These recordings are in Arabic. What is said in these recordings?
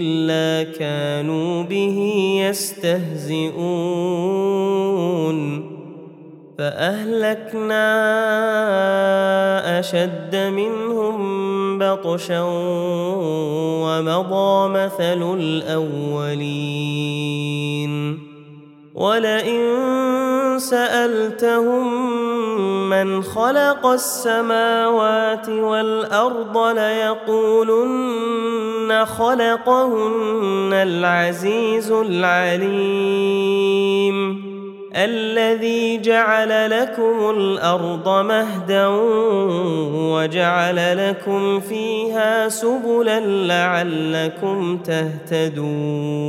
إلا كانوا به يستهزئون. فأهلكنا أشد منهم بطشا ومضى مثل الأولين. ولئن سألتهم من خلق السماوات والأرض ليقولن خلقهن العزيز العليم. الذي جعل لكم الأرض مهدا وجعل لكم فيها سبلا لعلكم تهتدون.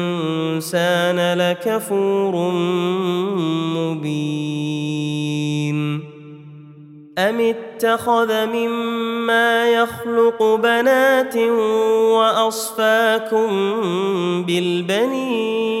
لكفور مبين. أم اتخذ مما يخلق بنات وأصفاكم بالبنين؟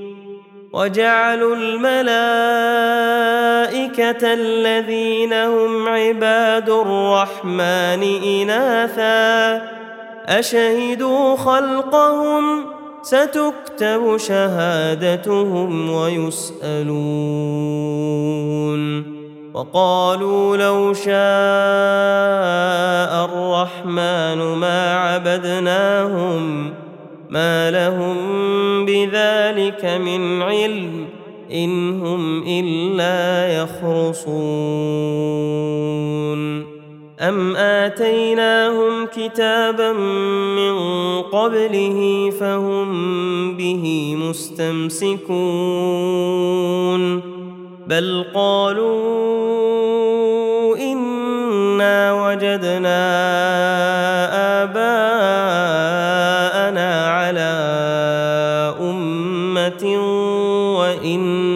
وجعلوا الملائكة الذين هم عباد الرحمن إناثا. أشهدوا خلقهم؟ ستكتب شهادتهم ويسألون. وقالوا لو شاء الرحمن ما عبدناهم ما لهم بذلك من علم إن هم إلا يخرصون. أم آتيناهم كتابا من قبله فهم به مستمسكون. بل قالوا إنا وجدنا وأنا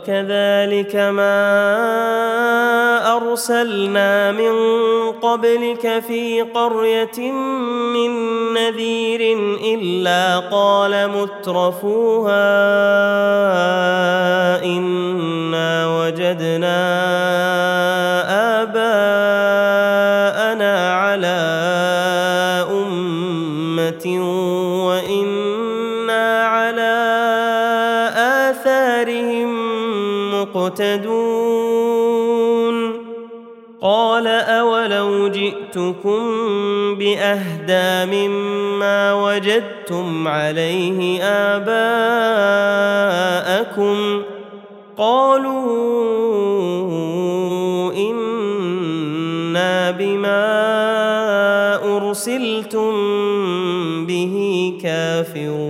وكذلك ما أرسلنا من قبلك في قرية من نذير إلا قال مترفوها إنا وجدنا آباءنا على أمة وإنا على آثارهم مقتدون قال أولو جئتكم بأهدى مما وجدتم عليه آباءكم قالوا إنا بما أرسلتم به كافرون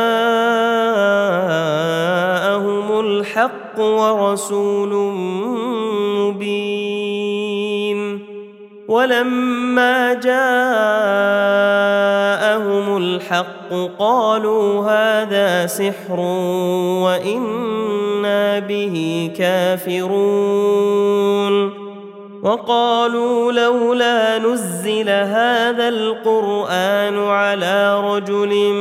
الحق ورسول مبين ولما جاءهم الحق قالوا هذا سحر وإنا به كافرون وقالوا لولا نزل هذا القرآن على رجل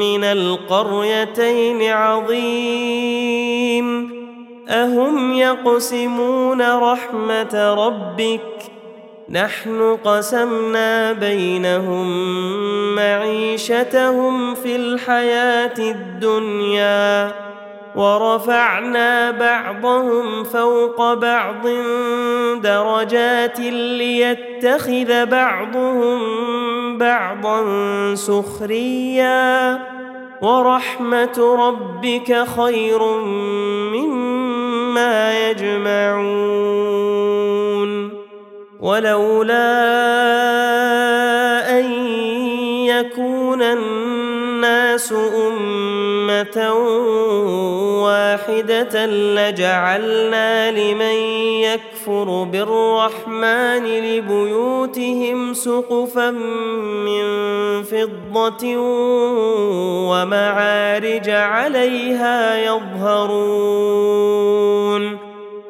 من القريتين عظيم أهم يقسمون رحمة ربك؟ نحن قسمنا بينهم معيشتهم في الحياة الدنيا ورفعنا بعضهم فوق بعض درجات ليتخذ بعضهم بعضا سخريا ورحمة ربك خير مما يجمعون ولولا أن يكون الناس أمة واحدة لجعلنا لمن يكفر بالرحمن لبيوتهم سقفا من فضة ومعارج عليها يظهرون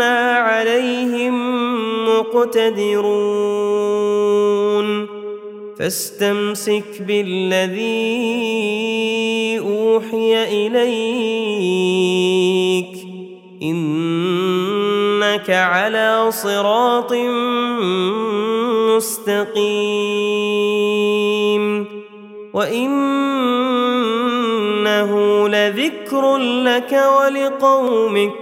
عليهم مقتدرون. فاستمسك بالذي أوحي إليك. إنك على صراط مستقيم. وإنه لذكر لك ولقومك.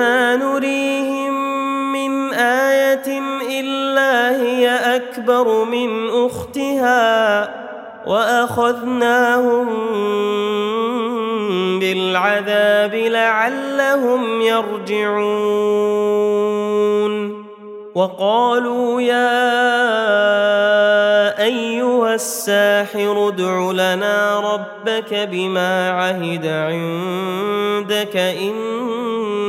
وما نريهم من آية إلا هي أكبر من أختها وأخذناهم بالعذاب لعلهم يرجعون. وقالوا يا أيها الساحر ادع لنا ربك بما عهد عندك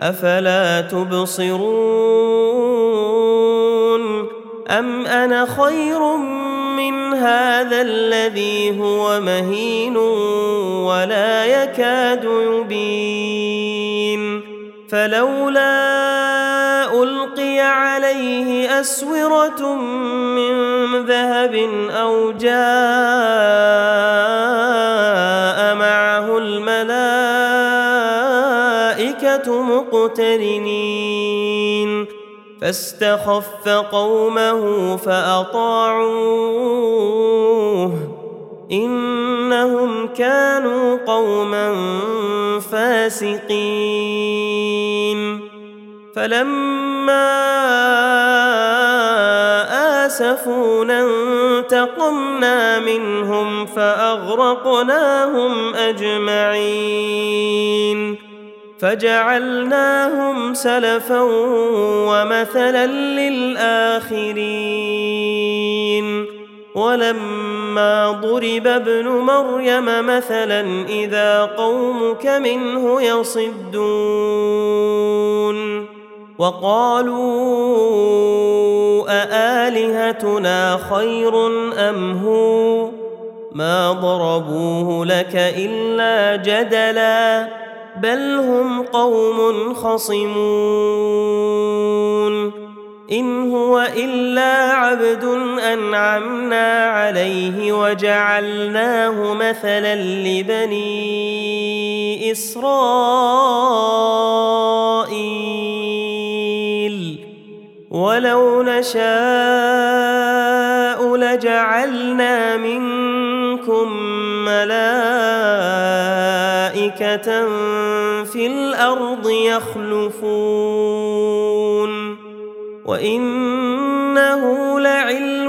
أفلا تبصرون أم أنا خير من هذا الذي هو مهين ولا يكاد يبين فلولا ألقي عليه أسورة من ذهب أو جاء معه الملائكة مقترنين. فاستخف قومه فأطاعوه. إنهم كانوا قوما فاسقين. فلما آسفونا انتقمنا منهم فأغرقناهم أجمعين. فجعلناهم سلفا ومثلا للآخرين. ولما ضرب ابن مريم مثلا إذا قومك منه يصدون. وقالوا أآلهتنا خير أم هو؟ ما ضربوه لك إلا جدلا. بل هم قوم خصمون ان هو الا عبد انعمنا عليه وجعلناه مثلا لبني اسرائيل ولو نشاء لجعلنا منكم ملائكه في الأرض يخلفون وانه لعلم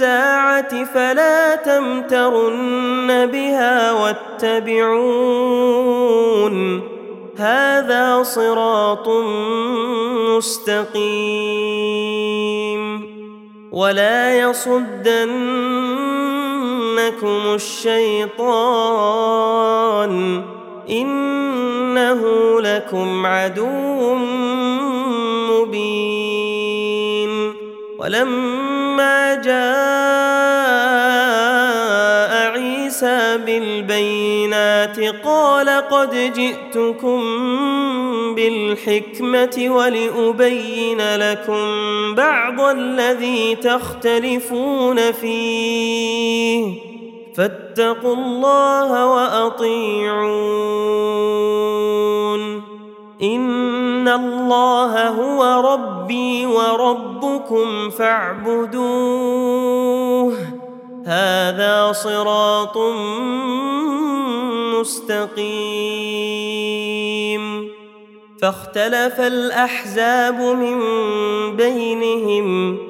الساعة فلا تمترن بها واتبعون هذا صراط مستقيم ولا يصدنكم الشيطان انه لكم عدو مبين ولما جاء عيسى بالبينات قال قد جئتكم بالحكمه ولابين لكم بعض الذي تختلفون فيه فاتقوا الله وأطيعون. إن الله هو ربي وربكم فاعبدوه. هذا صراط مستقيم. فاختلف الأحزاب من بينهم.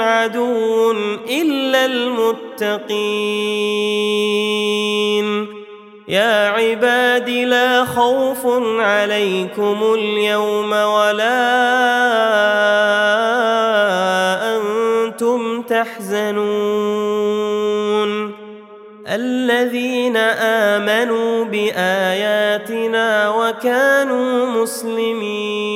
عدو إلا المتقين. يا عباد لا خوف عليكم اليوم ولا أنتم تحزنون. الذين آمنوا بآياتنا وكانوا مسلمين.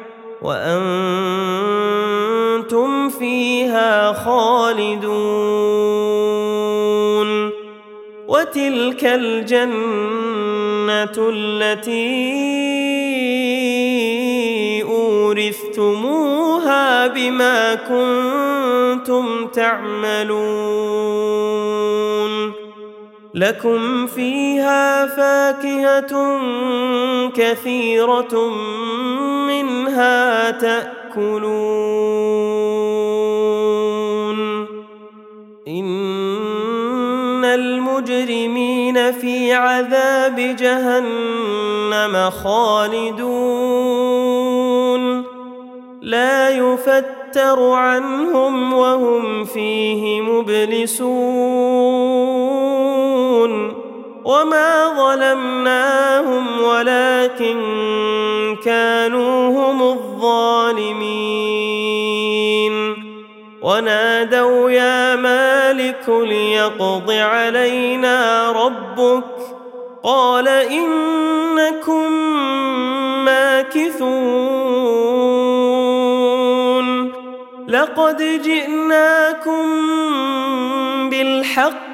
وأنتم فيها خالدون. وتلك الجنة التي أورثتموها بما كنتم تعملون. لكم فيها فاكهة كثيرة منها تأكلون. إن المجرمين في عذاب جهنم خالدون. لا يفتر عنهم وهم فيه مبلسون. وما ظلمناهم ولكن كانوا هم الظالمين ونادوا يا مالك ليقض علينا ربك قال انكم ماكثون لقد جئناكم بالحق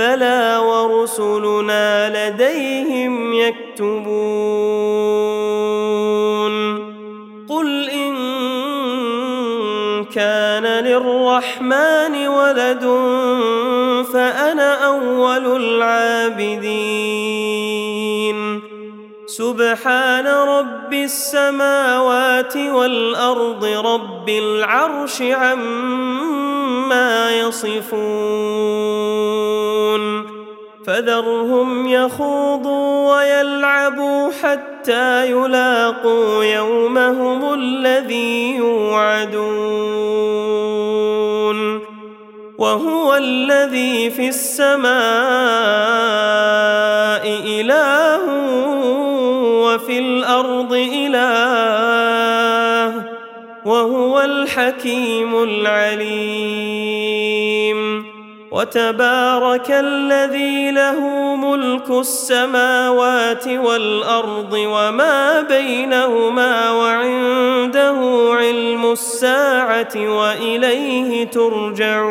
بلى ورسلنا لديهم يكتبون قل ان كان للرحمن ولد فانا اول العابدين سبحان رب السماوات والأرض رب العرش عما يصفون فذرهم يخوضوا ويلعبوا حتى يلاقوا يومهم الذي يوعدون وهو الذي في السماء إله وفي الأرض إله وهو الحكيم العليم. وتبارك الذي له ملك السماوات والأرض وما بينهما وعنده علم الساعة وإليه ترجعون.